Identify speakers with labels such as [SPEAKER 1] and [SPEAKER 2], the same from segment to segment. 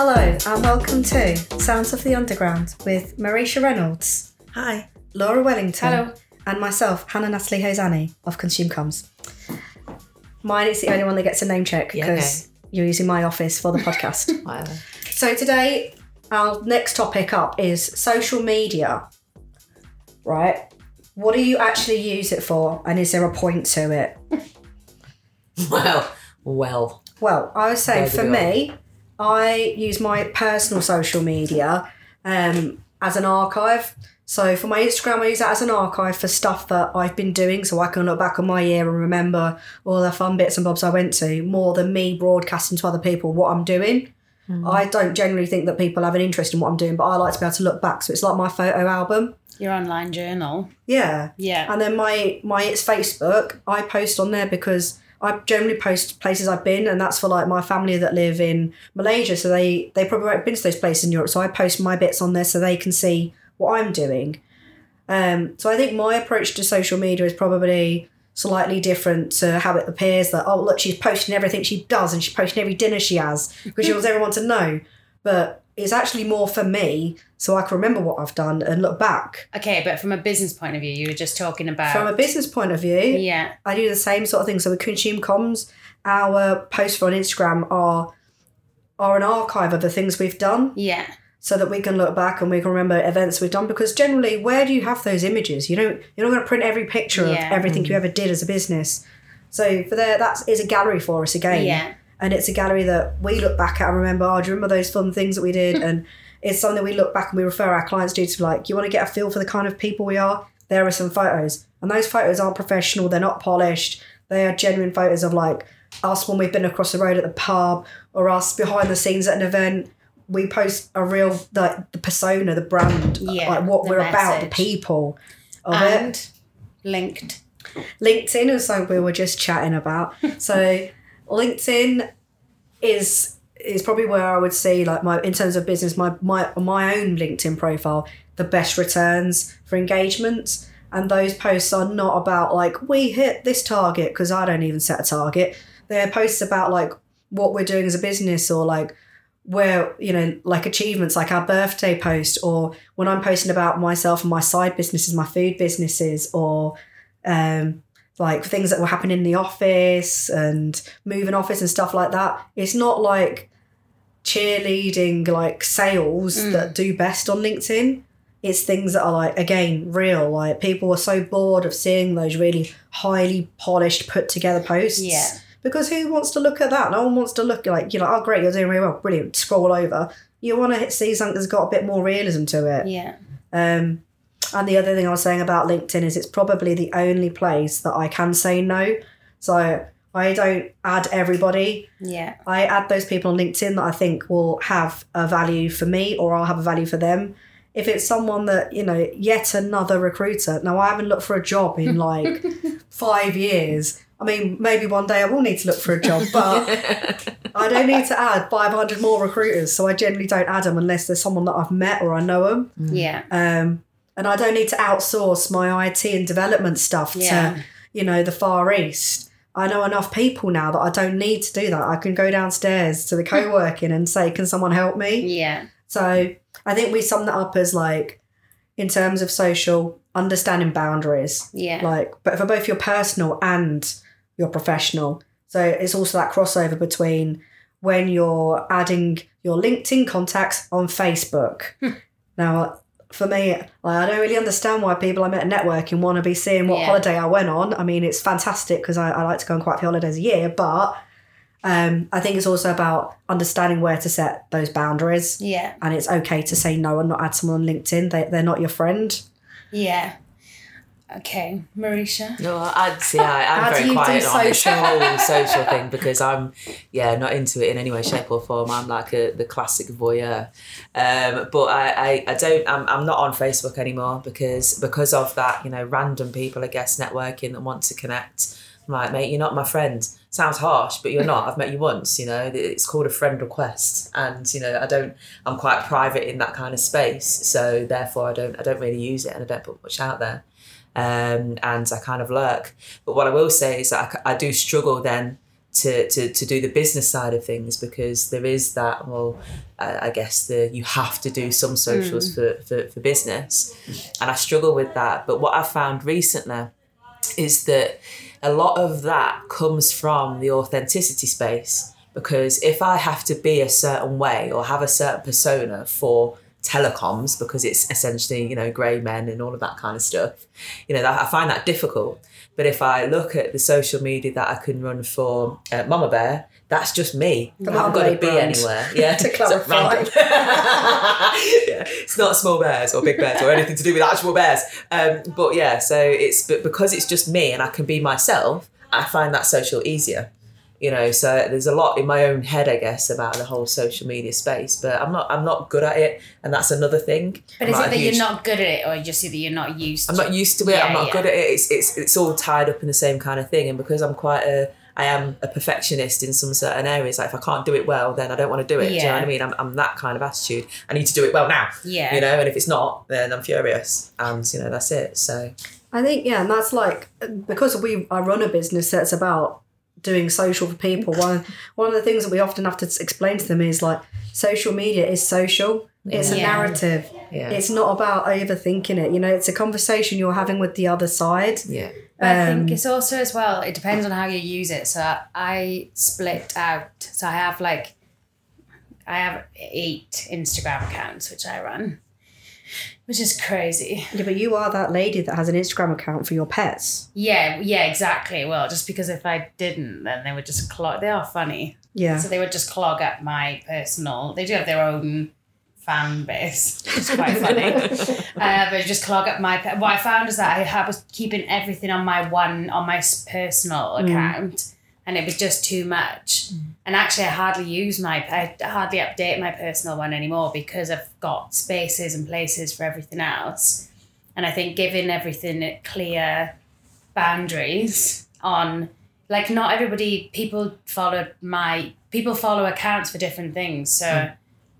[SPEAKER 1] Hello and welcome to Sounds of the Underground with Marisha Reynolds,
[SPEAKER 2] Hi.
[SPEAKER 1] Laura Wellington,
[SPEAKER 3] Hello.
[SPEAKER 1] and myself, Hannah Natalie Hosani of Consume Comms. Mine is the only one that gets a name check
[SPEAKER 2] Yeah,
[SPEAKER 1] because you're using my office for the podcast.
[SPEAKER 2] Whatever.
[SPEAKER 1] so today, our next topic up is social media. Right? What do you actually use it for, and is there a point to it?
[SPEAKER 2] Well, well.
[SPEAKER 1] Well, I was saying
[SPEAKER 2] Where do
[SPEAKER 1] for
[SPEAKER 2] we
[SPEAKER 1] me, I use my personal social media um, as an archive. So for my Instagram, I use that as an archive for stuff that I've been doing, so I can look back on my year and remember all the fun bits and bobs I went to, more than me broadcasting to other people what I'm doing. I don't generally think that people have an interest in what I'm doing, but I like to be able to look back. So it's like my photo album.
[SPEAKER 3] Your online journal.
[SPEAKER 1] Yeah.
[SPEAKER 3] Yeah.
[SPEAKER 1] And then my my it's Facebook. I post on there because I generally post places I've been, and that's for like my family that live in Malaysia. So they they probably won't been to those places in Europe. So I post my bits on there so they can see what I'm doing. Um, so I think my approach to social media is probably slightly different to how it appears that oh look she's posting everything she does and she's posting every dinner she has because she wants everyone to know. But it's actually more for me so I can remember what I've done and look back.
[SPEAKER 3] Okay, but from a business point of view, you were just talking about.
[SPEAKER 1] From a business point of view,
[SPEAKER 3] yeah.
[SPEAKER 1] I do the same sort of thing. So with Consume Comms, our posts on Instagram are are an archive of the things we've done,
[SPEAKER 3] Yeah.
[SPEAKER 1] so that we can look back and we can remember events we've done. Because generally, where do you have those images? You don't. You're not going to print every picture
[SPEAKER 3] Yeah.
[SPEAKER 1] of everything you mm. ever did as a business. So for there, that is a gallery for us again.
[SPEAKER 3] Yeah.
[SPEAKER 1] And it's a gallery that we look back at and remember. Oh, do you remember those fun things that we did? and it's something we look back and we refer our clients to to be like, you want to get a feel for the kind of people we are. There are some photos, and those photos aren't professional. They're not polished. They are genuine photos of like us when we've been across the road at the pub, or us behind the scenes at an event. We post a real like the persona, the brand,
[SPEAKER 3] Yeah,
[SPEAKER 1] like what we're about, the people of it.
[SPEAKER 3] And linked.
[SPEAKER 1] LinkedIn is something we were just chatting about. so LinkedIn is is probably where I would see like my in terms of business my my my own LinkedIn profile the best returns for engagements. And those posts are not about like we hit this target because I don't even set a target. They're posts about like what we're doing as a business or like where you know like achievements like our birthday post or when I'm posting about myself and my side businesses my food businesses or um, like things that were happening in the office and moving office and stuff like that. It's not like cheerleading like sales that do best on LinkedIn. It's things that are like again real. Like people are so bored of seeing those really highly polished, put together posts.
[SPEAKER 3] Yeah.
[SPEAKER 1] Because who wants to look at that? No one wants to look like you know. Oh, great, you're doing really well, brilliant. Scroll over. You want to see something that's got a bit more realism to it.
[SPEAKER 3] Yeah.
[SPEAKER 1] Um, and the other thing I was saying about LinkedIn is it's probably the only place that I can say no. So I don't add everybody.
[SPEAKER 3] Yeah.
[SPEAKER 1] I add those people on LinkedIn that I think will have a value for me or I'll have a value for them. If it's someone that, you know, yet another recruiter. Now, I haven't looked for a job in like five years. I mean, maybe one day I will need to look for a job, but I don't need to add 500 more recruiters. So I generally don't add them unless there's someone that I've met or I know them.
[SPEAKER 3] Yeah.
[SPEAKER 1] Um, and I don't need to outsource my IT and development stuff
[SPEAKER 3] Yeah.
[SPEAKER 1] to, you know, the Far East. I know enough people now that I don't need to do that. I can go downstairs to the hmm. co working and say, can someone help me?
[SPEAKER 3] Yeah.
[SPEAKER 1] So I think we sum that up as like, in terms of social, understanding boundaries.
[SPEAKER 3] Yeah.
[SPEAKER 1] Like, but for both your personal and your professional. So it's also that crossover between when you're adding your LinkedIn contacts on Facebook. Hmm. now, for me, like, I don't really understand why people I met at networking want to be seeing what
[SPEAKER 3] Yeah.
[SPEAKER 1] holiday I went on. I mean, it's fantastic because I, I like to go on quite a few holidays a year, but um, I think it's also about understanding where to set those boundaries.
[SPEAKER 3] Yeah.
[SPEAKER 1] And it's okay to say no and not add someone on LinkedIn. They, they're not your friend.
[SPEAKER 3] Yeah. Okay. Marisha.
[SPEAKER 2] No, I'd say I, I'm very quiet on this
[SPEAKER 1] social?
[SPEAKER 2] whole social thing because I'm, yeah, not into it in any way, shape, or form. I'm like a, the classic voyeur, um, but I, I, I don't. I'm, I'm not on Facebook anymore because because of that. You know, random people, I guess, networking that want to connect. I'm like, mate, you're not my friend. Sounds harsh, but you're not. I've met you once. You know, it's called a friend request, and you know, I don't. I'm quite private in that kind of space, so therefore, I don't. I don't really use it, and I don't put much out there um, and I kind of lurk. But what I will say is that I, I do struggle then to, to, to do the business side of things because there is that well uh, I guess the you have to do some socials for, for, for business. And I struggle with that. But what I've found recently is that a lot of that comes from the authenticity space because if I have to be a certain way or have a certain persona for telecoms because it's essentially you know grey men and all of that kind of stuff you know that, I find that difficult but if I look at the social media that I can run for uh, Mama Bear that's just me
[SPEAKER 1] The
[SPEAKER 2] I haven't got to be
[SPEAKER 1] brand.
[SPEAKER 2] anywhere yeah
[SPEAKER 1] To
[SPEAKER 2] It's
[SPEAKER 1] clarify.
[SPEAKER 2] random. yeah. it's not small bears or big bears or anything to do with actual bears um, but yeah so it's but because it's just me and I can be myself I find that social easier you know so there's a lot in my own head i guess about the whole social media space but i'm not i'm not good at it and that's another thing
[SPEAKER 3] But
[SPEAKER 2] I'm
[SPEAKER 3] is
[SPEAKER 2] not
[SPEAKER 3] it that
[SPEAKER 2] huge-
[SPEAKER 3] you're not good at it, or you just that you're not used?
[SPEAKER 2] i'm
[SPEAKER 3] to
[SPEAKER 2] not used to it i'm not
[SPEAKER 3] yeah.
[SPEAKER 2] good at it it's, it's it's all tied up in the same kind of thing and because i'm quite a I am a perfectionist in some certain areas. Like if I can't do it well, then I don't want to do it. Do you know what I mean? I'm, I'm that kind of attitude. I need to do it well now.
[SPEAKER 3] Yeah.
[SPEAKER 2] You know, and if it's not, then I'm furious. And you know, that's it. So
[SPEAKER 1] I think yeah, and that's like because we I run a business that's about doing social for people. One one of the things that we often have to explain to them is like social media is social. It's a narrative.
[SPEAKER 2] yeah.
[SPEAKER 1] It's not about overthinking it. You know, it's a conversation you're having with the other side.
[SPEAKER 2] yeah.
[SPEAKER 3] But I think
[SPEAKER 1] Um,
[SPEAKER 3] it's also as well. It depends on how you use it. So I split out. So I have like, I have eight Instagram accounts which I run, which is crazy.
[SPEAKER 1] Yeah, but you are that lady that has an Instagram account for your pets.
[SPEAKER 3] Yeah, yeah, exactly. Well, just because if I didn't, then they would just clog. They are funny,
[SPEAKER 1] Yeah.
[SPEAKER 3] so they would just clog up my personal. They do have their own fan base, It's quite funny. uh, but just clog up my. What I found is that I was keeping everything on my one on my personal account, and it was just too much. Mm. And actually, I hardly use my. I hardly update my personal one anymore because I've got spaces and places for everything else. And I think giving everything clear boundaries on like not everybody people follow my people follow accounts for different things so mm.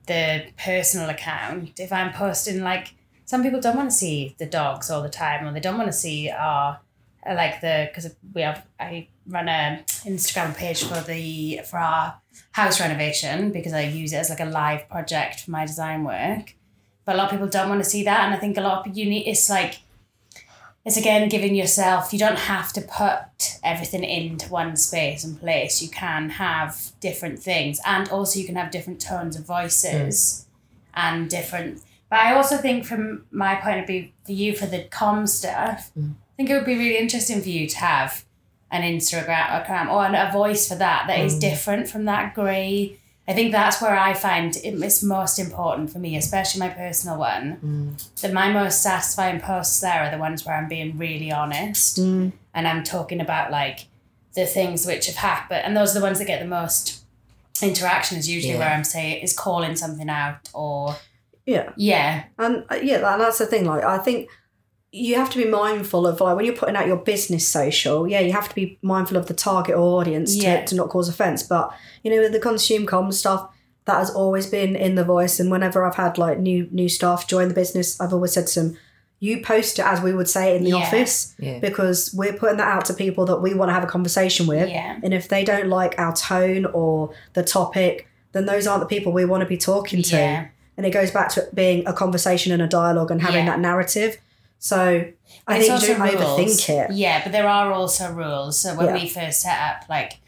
[SPEAKER 3] the personal account if i'm posting like some people don't want to see the dogs all the time or they don't want to see our uh, like the because we have i run a instagram page for the for our house renovation because i use it as like a live project for my design work. But a lot of people don't want to see that and i think a lot of you need it's like it's again giving yourself you don't have to put everything into one space and place. You can have different things and also you can have different tones of voices and different but i also think from my point of view for you for the com stuff i think it would be really interesting for you to have an instagram account or a voice for that that is mm. different from that grey I think that's where I find it is most important for me, especially my personal one. Mm. That my most satisfying posts there are the ones where I'm being really honest mm. and I'm talking about like the things which have happened, and those are the ones that get the most interaction. Is usually
[SPEAKER 2] Yeah.
[SPEAKER 3] where I'm saying is calling something out or
[SPEAKER 1] Yeah.
[SPEAKER 3] yeah,
[SPEAKER 1] And uh, yeah, that, that's the thing. Like, I think you have to be mindful of like when you're putting out your business social. Yeah, you have to be mindful of the target audience
[SPEAKER 3] Yeah.
[SPEAKER 1] to, to not cause offense. But you know, with the consume com stuff, that has always been in the voice. And whenever I've had like new new staff join the business, I've always said to them, "You post it as we would say in the
[SPEAKER 3] Yeah.
[SPEAKER 1] office."
[SPEAKER 2] Yeah.
[SPEAKER 1] Because we're putting that out to people that we want to have a conversation with,
[SPEAKER 3] Yeah.
[SPEAKER 1] and if they don't like our tone or the topic, then those aren't the people we want to be talking to and it goes back to it being a conversation and a dialogue and having that narrative. So I think you don't
[SPEAKER 3] rules.
[SPEAKER 1] overthink it.
[SPEAKER 3] Yeah, but there are also rules. So when
[SPEAKER 1] Yeah.
[SPEAKER 3] we first set up, like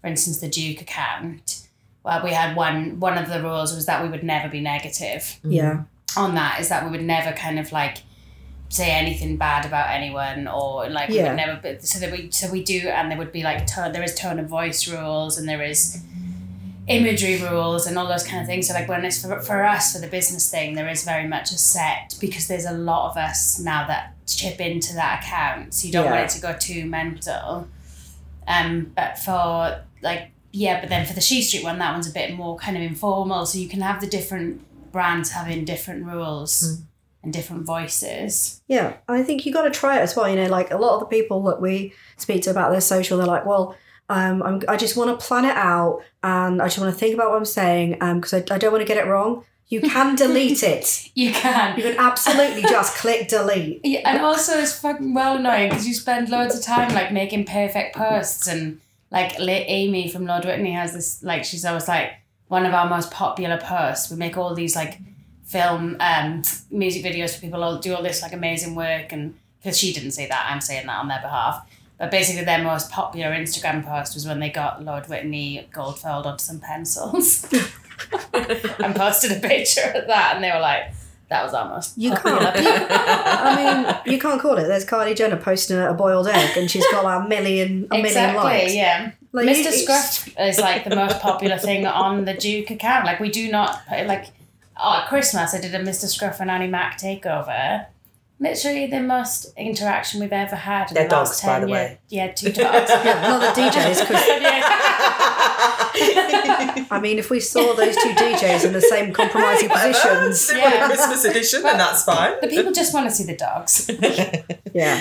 [SPEAKER 3] for instance, the Duke account, well, we had one. One of the rules was that we would never be negative. Mm-hmm.
[SPEAKER 1] Yeah,
[SPEAKER 3] on that is that we would never kind of like say anything bad about anyone or like we
[SPEAKER 1] Yeah.
[SPEAKER 3] would never but so that we so we do and there would be like tone there is tone of voice rules and there is imagery rules and all those kind of things so like when it's for, for us for the business thing there is very much a set because there's a lot of us now that chip into that account so you don't
[SPEAKER 1] Yeah.
[SPEAKER 3] want it to go too mental um but for like yeah but then for the Sheaf Street one that one's a bit more kind of informal so you can have the different brands having different rules and different voices
[SPEAKER 1] yeah. I think you got to try it as well. You know, like a lot of the people that we speak to about their social, they're like, well. Um, I'm, I just want to plan it out and I just want to think about what I'm saying because I, I don't want to get it wrong. You can delete it.
[SPEAKER 3] you can
[SPEAKER 1] You can absolutely just click delete.
[SPEAKER 3] Yeah, and also it's fucking well annoying because you spend loads of time like making perfect posts and like Li- Amy from Lord Whitney has this like she's always like one of our most popular posts. We make all these like film um music videos for people all do all this like amazing work and because she didn't say that, I'm saying that on their behalf. But basically their most popular Instagram post was when they got Lord Whitney gold foiled onto some pencils. and posted a picture of that and they were like, that was almost.
[SPEAKER 1] You can't. I mean, you can't call it. There's Kylie Jenner posting a boiled egg, and she's got like a million, a million
[SPEAKER 3] exactly,
[SPEAKER 1] likes.
[SPEAKER 3] yeah.
[SPEAKER 1] Like,
[SPEAKER 3] Mr.
[SPEAKER 1] it's-
[SPEAKER 3] Scruff is like the most popular thing on the Duke account. Like we do not like oh, at Christmas I did a Mr. Scruff and Annie Mac takeover. Literally the most interaction we've ever had in
[SPEAKER 2] They're
[SPEAKER 3] the last
[SPEAKER 2] dogs, by
[SPEAKER 3] ten
[SPEAKER 2] the
[SPEAKER 3] years.
[SPEAKER 2] way.
[SPEAKER 3] Yeah, two dogs.
[SPEAKER 1] Yeah, not the DJs, because
[SPEAKER 3] Yeah.
[SPEAKER 1] I mean, if we saw those two DJs in the same compromising positions,
[SPEAKER 2] Do
[SPEAKER 3] Yeah.
[SPEAKER 2] a Christmas edition, and that's fine.
[SPEAKER 3] the people just want to see the dogs.
[SPEAKER 1] yeah,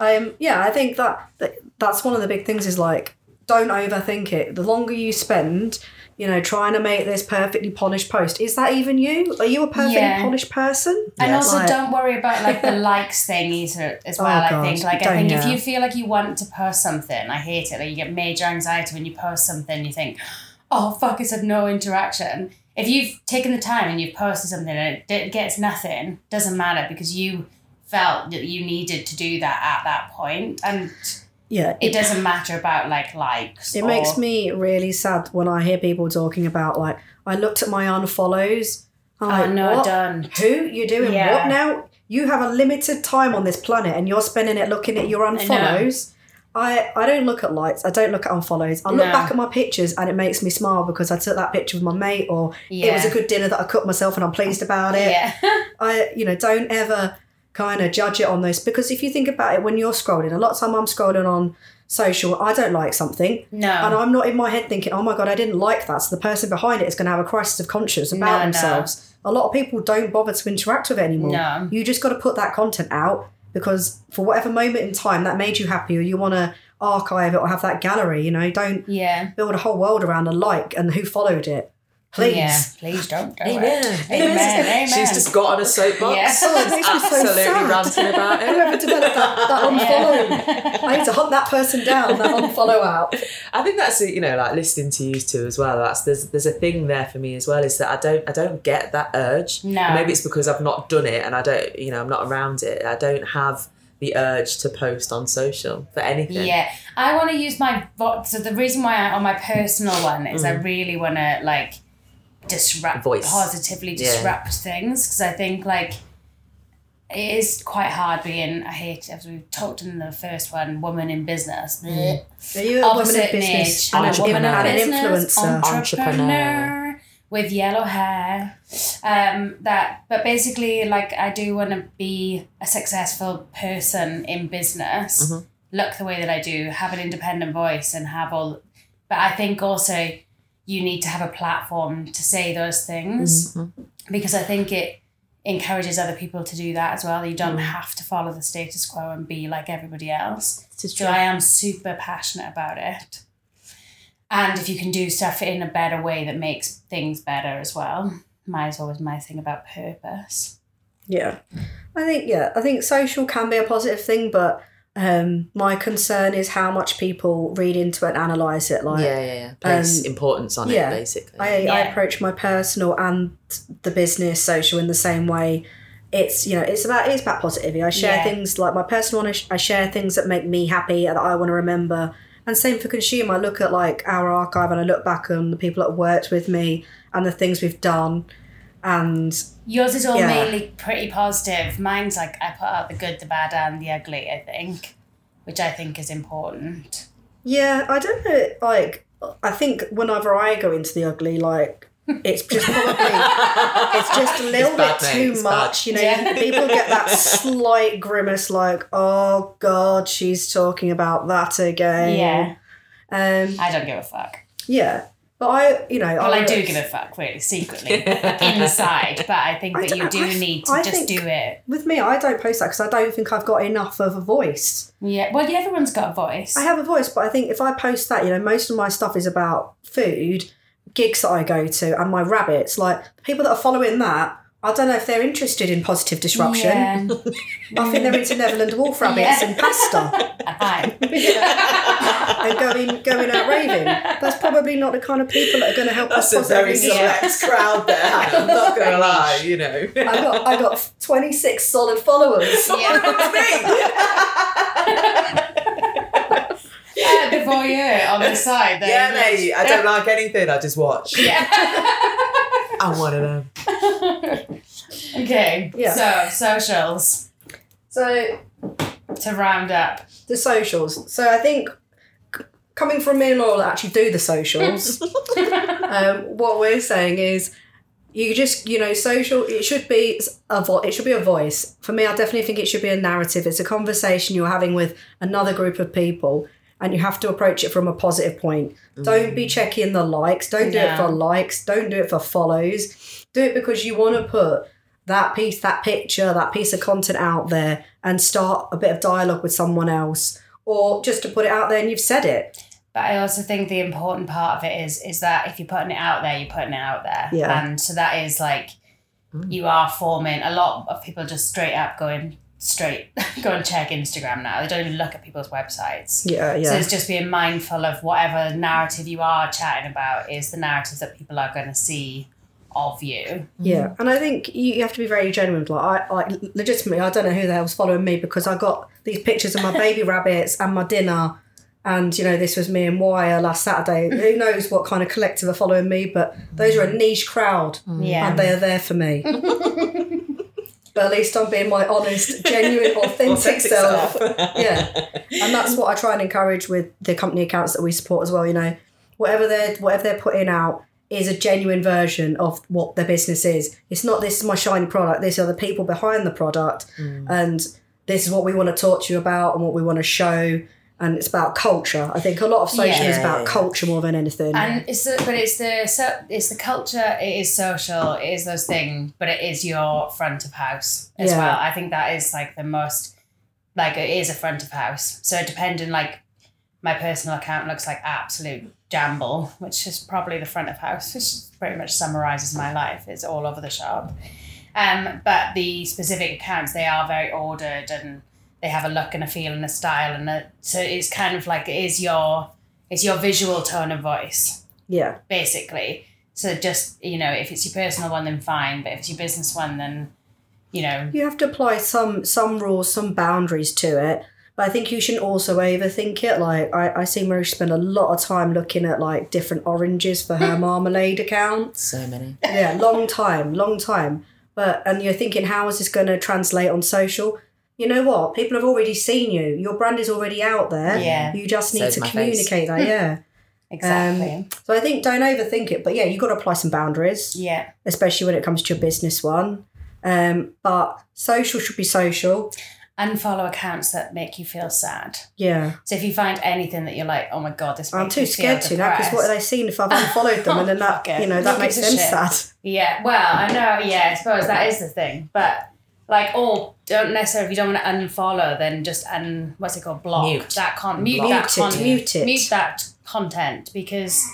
[SPEAKER 1] um, yeah, I think that, that that's one of the big things is like don't overthink it. The longer you spend, you know, trying to make this perfectly polished post, is that even you? Are you a perfectly
[SPEAKER 3] Yeah.
[SPEAKER 1] polished person?
[SPEAKER 3] And
[SPEAKER 2] Yes.
[SPEAKER 3] also,
[SPEAKER 1] Like-
[SPEAKER 3] don't worry about like the likes thing either as oh, well.
[SPEAKER 1] Oh,
[SPEAKER 3] I
[SPEAKER 1] God,
[SPEAKER 3] think like I think if you feel like you want to post something, I hate it. Like you get major anxiety when you post something. You think, oh fuck, it's had no interaction. If you've taken the time and you've posted something and it gets nothing, doesn't matter because you felt that you needed to do that at that point, and
[SPEAKER 1] Yeah,
[SPEAKER 3] it doesn't matter about like likes.
[SPEAKER 1] It
[SPEAKER 3] or-
[SPEAKER 1] makes me really sad when I hear people talking about like I looked at my unfollows. I'm
[SPEAKER 3] Oh
[SPEAKER 1] like,
[SPEAKER 3] no,
[SPEAKER 1] what?
[SPEAKER 3] done.
[SPEAKER 1] Who you doing
[SPEAKER 3] Yeah.
[SPEAKER 1] what now? You have a limited time on this planet, and you're spending it looking at your unfollows. I, I don't look at likes. I don't look at unfollows. I look
[SPEAKER 3] No.
[SPEAKER 1] back at my pictures and it makes me smile because I took that picture with my mate or it was a good dinner that I cooked myself and I'm pleased about it.
[SPEAKER 3] Yeah.
[SPEAKER 1] I you know don't ever kind of judge it on this because if you think about it when you're scrolling, a lot of time I'm scrolling on social, I don't like something.
[SPEAKER 3] no.
[SPEAKER 1] And I'm not in my head thinking, oh my God, I didn't like that. So the person behind it is going to have a crisis of conscience about
[SPEAKER 3] No, no.
[SPEAKER 1] themselves. A lot of people don't bother to interact with it anymore.
[SPEAKER 3] No.
[SPEAKER 1] You just got to put that content out because for whatever moment in time that made you happy or you want to archive it or have that gallery, you know, don't
[SPEAKER 3] yeah.
[SPEAKER 1] build a whole world around a like and who followed it. Please.
[SPEAKER 3] Yeah. Please don't do
[SPEAKER 2] Amen.
[SPEAKER 3] it. Amen. Amen.
[SPEAKER 2] She's just got on a soapbox.
[SPEAKER 3] Yeah.
[SPEAKER 1] Oh, it makes me so
[SPEAKER 2] Absolutely ranting about it.
[SPEAKER 1] Whoever developed that, that unfollow, I need to hunt that person down, that unfollow out.
[SPEAKER 2] I think that's you know like listening to you two as well. That's there's there's a thing there for me as well is that I don't I don't get that urge.
[SPEAKER 3] No.
[SPEAKER 2] Maybe it's because I've not done it and I don't you know I'm not around it. I don't have the urge to post on social for anything.
[SPEAKER 3] Yeah, I want to use my vo- so the reason why I, on my personal one is I mm. really want to like disrupt
[SPEAKER 2] Voice.
[SPEAKER 3] positively
[SPEAKER 2] Yeah.
[SPEAKER 3] disrupt things because I think like it is quite hard being I hate as we talked in the first one woman in business bleh.
[SPEAKER 1] Are you a woman
[SPEAKER 3] opposite
[SPEAKER 1] of business
[SPEAKER 3] age
[SPEAKER 1] and, an,
[SPEAKER 2] Entrepreneur.
[SPEAKER 1] and an influencer?
[SPEAKER 3] entrepreneur with yellow hair um that but basically like i do want to be a successful person in business
[SPEAKER 2] Mhm.
[SPEAKER 3] look the way that i do have an independent voice and have all but i think also you need to have a platform to say those things
[SPEAKER 2] Mhm.
[SPEAKER 3] because i think it encourages other people to do that as well you don't have to follow the status quo and be like everybody else so I am super passionate about it. And if you can do stuff in a better way that makes things better as well. Mine is always my thing about purpose.
[SPEAKER 1] Yeah, I think yeah, I think social can be a positive thing, but um, my concern is how much people read into it and analyze it. Like,
[SPEAKER 2] Yeah, yeah, yeah. Place
[SPEAKER 1] Um,
[SPEAKER 2] importance on
[SPEAKER 1] yeah.
[SPEAKER 2] it basically.
[SPEAKER 1] I, I approach my personal and the business social in the same way. It's you know it's about it's about positivity. I share
[SPEAKER 3] Yeah.
[SPEAKER 1] things like my personal. I I share things that make me happy and that I want to remember. And same for consumer. I look at like our archive and I look back on the people that worked with me and the things we've done. And
[SPEAKER 3] Yours is all
[SPEAKER 1] Yeah.
[SPEAKER 3] mainly pretty positive. Mine's like I put out the good, the bad, and the ugly, I think, which I think is important.
[SPEAKER 1] yeah, I don't know. Like I think whenever I go into the ugly, like it's just probably it's just a little bit
[SPEAKER 2] mate.
[SPEAKER 1] too
[SPEAKER 2] It's
[SPEAKER 1] much.
[SPEAKER 2] bad.
[SPEAKER 1] You know,
[SPEAKER 3] Yeah.
[SPEAKER 1] people get that slight grimace, like, "Oh God, she's talking about that again."
[SPEAKER 3] Yeah.
[SPEAKER 1] Um.
[SPEAKER 3] I don't give a fuck.
[SPEAKER 1] Yeah. But I, you know,
[SPEAKER 3] Well, I do give a fuck, really, secretly, inside. But I think
[SPEAKER 1] I
[SPEAKER 3] that you
[SPEAKER 1] don't- I-
[SPEAKER 3] need to
[SPEAKER 1] I
[SPEAKER 3] just do it.
[SPEAKER 1] With me, I don't post that because I don't think I've got enough of a voice.
[SPEAKER 3] Yeah. Well, yeah, everyone's got a voice.
[SPEAKER 1] I have a voice, but I think if I post that, you know, most of my stuff is about food, gigs that I go to, and my rabbits. Like people that are following that I don't know if they're interested in positive disruption.
[SPEAKER 3] Yeah.
[SPEAKER 1] I think they're into Netherland dwarf rabbits
[SPEAKER 3] Yeah.
[SPEAKER 1] and pasta
[SPEAKER 3] Hi.
[SPEAKER 1] and going going out raving. That's probably not the kind of people that are going to help us
[SPEAKER 2] That's a very
[SPEAKER 1] positively
[SPEAKER 2] select crowd there. I'm not gonna lie, you know.
[SPEAKER 1] I got I got 26 solid followers.
[SPEAKER 3] Yeah, the voyeur on the side. there.
[SPEAKER 2] yeah, mate. I don't like anything. I just watch.
[SPEAKER 3] Yeah.
[SPEAKER 2] I'm one of them.
[SPEAKER 3] okay.
[SPEAKER 1] Yeah.
[SPEAKER 3] So socials
[SPEAKER 1] So
[SPEAKER 3] to round up.
[SPEAKER 1] the socials. So I think c- coming from me and Laura that actually do the socials, um, what we're saying is you just you know social it should be a vo- it should be a voice for me i definitely think it should be a narrative it's a conversation you're having with another group of people and you have to approach it from a positive point. Mm. Don't be checking the likes. Don't do it for likes. Don't do it for follows. Do it because you want to put that piece that picture that piece of content out there and start a bit of dialogue with someone else or just to put it out there and you've said it.
[SPEAKER 3] But I also think the important part of it is is that if you're putting it out there, you're putting it out there.
[SPEAKER 1] Yeah.
[SPEAKER 3] And so that is like mm. you are forming a lot of people just straight up going straight go and check Instagram now. They don't even look at people's websites.
[SPEAKER 1] yeah yeah
[SPEAKER 3] So it's just being mindful of whatever narrative you are chatting about is the narrative that people are going to see of you.
[SPEAKER 1] Yeah, and I think you you have to be very genuine. Like, I, I legitimately, I don't know who the hell's following me because I got these pictures of my baby rabbits and my dinner, and you know this was me and Wire last Saturday. who knows what kind of collective are following me? But those are a niche crowd, mm.
[SPEAKER 3] Yeah.
[SPEAKER 1] and they are there for me. But at least I'm being my honest, genuine, authentic,
[SPEAKER 2] Authentic
[SPEAKER 1] self.
[SPEAKER 2] self.
[SPEAKER 1] yeah, and that's what I try and encourage with the company accounts that we support as well. You know, whatever they're whatever they're putting out is a genuine version of what their business is. It's not this is my shiny product. These are the people behind the product, mm. and this is what we want to talk to you about and what we want to show. And it's about culture. I think a lot of social is about culture more than anything.
[SPEAKER 3] And it's the, but it's the so it's the culture. It is social. It is those things, but it is your front of house as
[SPEAKER 1] Yeah.
[SPEAKER 3] well. I think that is like the most like it is a front of house. So depending like my personal account looks like absolute jamble, which is probably the front of house, which pretty much summarizes my life. It's all over the shop. Um, but the specific accounts they are very ordered and they have a look and a feel and a style and a, so it's kind of like it is your it's your visual tone of voice
[SPEAKER 1] yeah,
[SPEAKER 3] basically. So just you know, if it's your personal one, then fine. But if it's your business one, then you know,
[SPEAKER 1] you have to apply some some rules, some boundaries to it. But I think you shouldn't also overthink it. Like I, I see Marie spend a lot of time looking at like different oranges for her marmalade account.
[SPEAKER 2] So many.
[SPEAKER 1] yeah, long time, long time. But and you're thinking, how is this going to translate on social? You know what? People have already seen you. Your brand is already out there.
[SPEAKER 3] Yeah.
[SPEAKER 1] You just need
[SPEAKER 2] Saves
[SPEAKER 1] to
[SPEAKER 2] my face.
[SPEAKER 1] communicate that. Yeah.
[SPEAKER 3] exactly.
[SPEAKER 1] So I think don't overthink it. But yeah, you've got to apply some boundaries,
[SPEAKER 3] yeah,
[SPEAKER 1] especially when it comes to your business one. Um, but social should be social.
[SPEAKER 3] unfollow accounts that make you feel sad.
[SPEAKER 1] Yeah.
[SPEAKER 3] So if you find anything that you're like, oh my god, this
[SPEAKER 1] I'm
[SPEAKER 3] makes
[SPEAKER 1] too
[SPEAKER 3] me feel
[SPEAKER 1] scared to now because what have
[SPEAKER 3] depressed.
[SPEAKER 1] they seen if I've unfollowed them and then that you know that makes
[SPEAKER 3] gives a
[SPEAKER 1] them
[SPEAKER 3] shit?
[SPEAKER 1] sad.
[SPEAKER 3] Yeah, well, I know. Yeah, I suppose that is the thing, but. Like, oh don't necessarily if you don't want to unfollow, then just un what's it called block
[SPEAKER 2] Mute.
[SPEAKER 3] that con mute
[SPEAKER 2] Block.
[SPEAKER 3] that
[SPEAKER 1] Mute it,
[SPEAKER 3] content
[SPEAKER 1] mute it.
[SPEAKER 3] mute that content because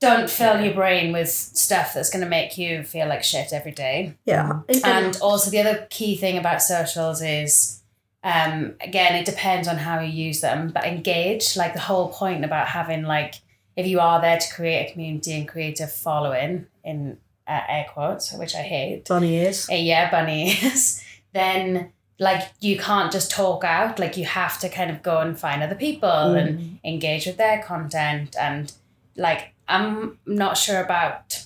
[SPEAKER 3] don't fill your brain with stuff that's going to make you feel like shit every day.
[SPEAKER 1] Yeah.
[SPEAKER 3] And also the other key thing about socials is um again it depends on how you use them, but engage. Like the whole point about having like if you are there to create a community and create a following in uh, air quotes, which I hate.
[SPEAKER 1] Bunny ears.
[SPEAKER 3] Uh, yeah, bunny is, then like you can't just talk out. Like you have to kind of go and find other people and engage with their content. And like I'm not sure about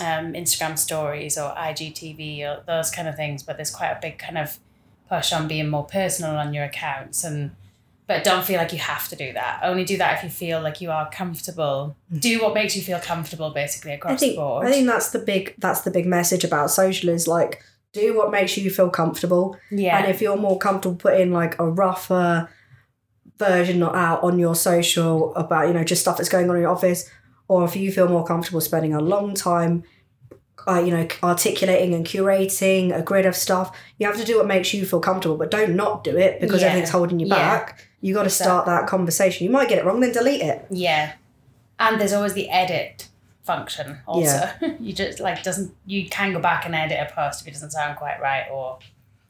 [SPEAKER 3] um, Instagram stories or IGTV or those kind of things, but there's quite a big kind of push on being more personal on your accounts and but don't feel like you have to do that. Only do that if you feel like you are comfortable. Do what makes you feel comfortable basically across
[SPEAKER 1] I think
[SPEAKER 3] the board.
[SPEAKER 1] I think that's the big that's the big message about social is like do what makes you feel comfortable.
[SPEAKER 3] yeah.
[SPEAKER 1] And if you're more comfortable putting like a rougher version out on your social about, you know, just stuff that's going on in your office, or if you feel more comfortable spending a long time uh, you know, articulating and curating a grid of stuff. You have to do what makes you feel comfortable, but don't not do it because
[SPEAKER 3] Yeah.
[SPEAKER 1] everything's holding you
[SPEAKER 3] Yeah.
[SPEAKER 1] back. You got to start that conversation. You might get it wrong, then delete it.
[SPEAKER 3] Yeah. And there's always the edit function also. you just like doesn't you can go back and edit a post if it doesn't sound quite right or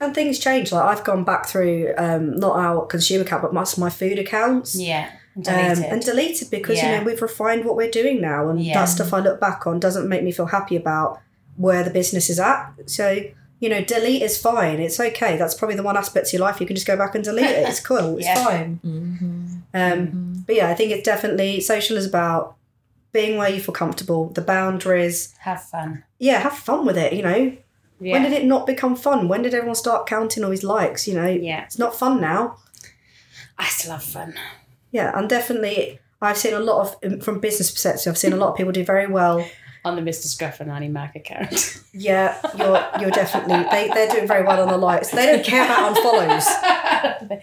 [SPEAKER 1] And things change. Like I've gone back through um, not our consumer account, but my, my food accounts.
[SPEAKER 3] yeah.
[SPEAKER 1] Um, and deleted because you know we've refined what we're doing now, and
[SPEAKER 3] Yeah.
[SPEAKER 1] that stuff I look back on doesn't make me feel happy about where the business is at. So you know, delete is fine. It's okay. That's probably the one aspect of your life you can just go back and delete it. It's cool. It's
[SPEAKER 3] Yeah.
[SPEAKER 1] fine. Um, But yeah, I think it's definitely social is about being where you feel comfortable. The boundaries.
[SPEAKER 3] Have fun.
[SPEAKER 1] Yeah, have fun with it. You know,
[SPEAKER 3] Yeah.
[SPEAKER 1] when did it not become fun? When did everyone start counting all these likes? You know,
[SPEAKER 3] Yeah.
[SPEAKER 1] it's not fun now.
[SPEAKER 3] I still have fun.
[SPEAKER 1] Yeah, and definitely, I've seen a lot of from business perspective. I've seen a lot of people do very well.
[SPEAKER 3] On the Mr. Scruff and Annie Mac account.
[SPEAKER 1] Yeah, you're you're definitely they they're doing very well on the likes. They don't care about unfollows.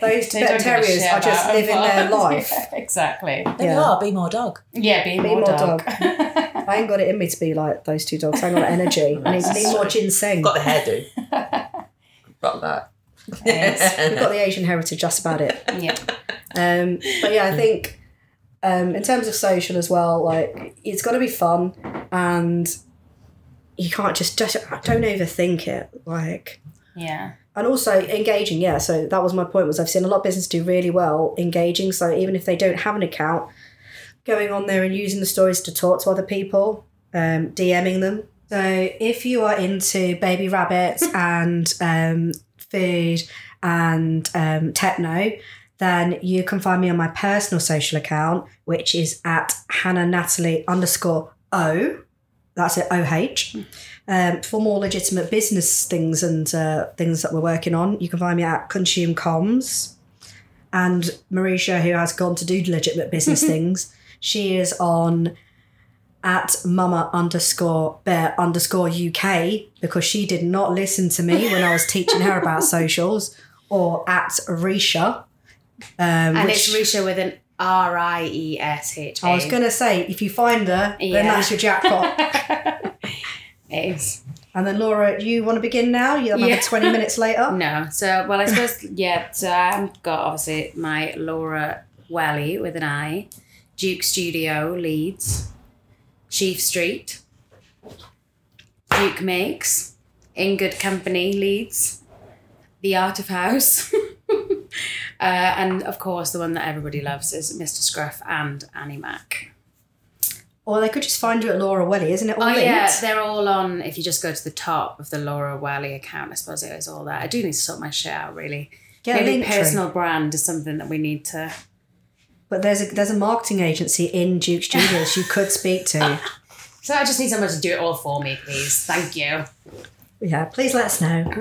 [SPEAKER 1] Those
[SPEAKER 3] They don't
[SPEAKER 1] terriers are just
[SPEAKER 3] about
[SPEAKER 1] living their life.
[SPEAKER 3] Yeah, exactly.
[SPEAKER 2] There
[SPEAKER 1] Yeah.
[SPEAKER 2] are, be more dog.
[SPEAKER 3] Yeah, be,
[SPEAKER 1] Be
[SPEAKER 3] more,
[SPEAKER 1] more
[SPEAKER 3] dog.
[SPEAKER 1] I ain't got it in me to be like those two dogs. I ain't got energy. I need, need more ginseng.
[SPEAKER 2] Got the hairdo. Got that.
[SPEAKER 3] Yes.
[SPEAKER 1] We've got the Asian heritage, just about it.
[SPEAKER 3] yeah.
[SPEAKER 1] Um, but yeah, I think um, in terms of social as well, like it's got to be fun, and you can't just just don't overthink it. Like,
[SPEAKER 3] Yeah.
[SPEAKER 1] and also engaging. Yeah, so that was my point. Was I've seen a lot of business do really well engaging. So even if they don't have an account, going on there and using the stories to talk to other people, um, DMing them. So if you are into baby rabbits and um, food and um, techno, then you can find me on my personal social account, which is at Hannah Natalie underscore O. That's it, OH. Um, for more legitimate business things and uh, things that we're working on, you can find me at Consume Comms. And Marisha, who has gone to do legitimate business things, she is on at mama underscore bear underscore UK because she did not listen to me when I was teaching her about socials, or at Risha. Um,
[SPEAKER 3] And
[SPEAKER 1] which-
[SPEAKER 3] it's Risha with an R I E S H.
[SPEAKER 1] I was going to say, if you find her, then that's your jackpot.
[SPEAKER 3] It is.
[SPEAKER 1] and then Laura, you want to begin now? You're another
[SPEAKER 3] Yeah.
[SPEAKER 1] 20 minutes later.
[SPEAKER 3] No. So, well, I suppose, yeah. So I've got obviously my Laura Welly with an I, Duke Studio, Leeds, Sheaf Street, Duke Makes, In Good Company, Leeds, The Art of House. uh, and of course, the one that everybody loves is Mr. Scruff and Annie Mac.
[SPEAKER 1] Or they could just find you at Laura Welly, isn't it? All
[SPEAKER 3] Oh
[SPEAKER 1] linked?
[SPEAKER 3] yeah, they're all on. If you just go to the top of the Laura Welly account, I suppose it is all there. I do need to sort my shit out. Really, maybe
[SPEAKER 1] Linktree.
[SPEAKER 3] personal brand is something that we need to.
[SPEAKER 1] But there's a there's a marketing agency in Duke Studios you could speak to.
[SPEAKER 3] So I just need someone to do it all for me, please. Thank you.
[SPEAKER 1] Yeah, please let us know.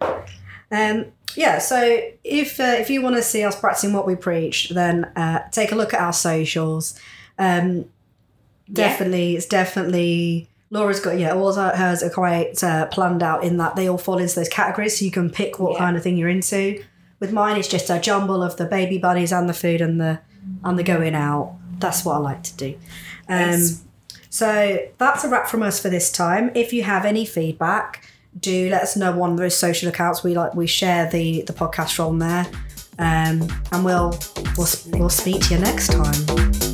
[SPEAKER 1] um, yeah, so if uh, if you want to see us practicing what we preach, then uh, take a look at our socials. Um, definitely, it's definitely Laura's got yeah, all hers are quite uh, planned out in that they all fall into those categories, so you can pick what
[SPEAKER 3] Yeah.
[SPEAKER 1] kind of thing you're into. With mine, it's just a jumble of the baby bunnies and the food and the and the going out. That's what I like to do. Um, so that's a wrap from us for this time. If you have any feedback, do let us know on those social accounts. We like we share the the podcast from there, um, and we'll we'll we'll speak to you next time.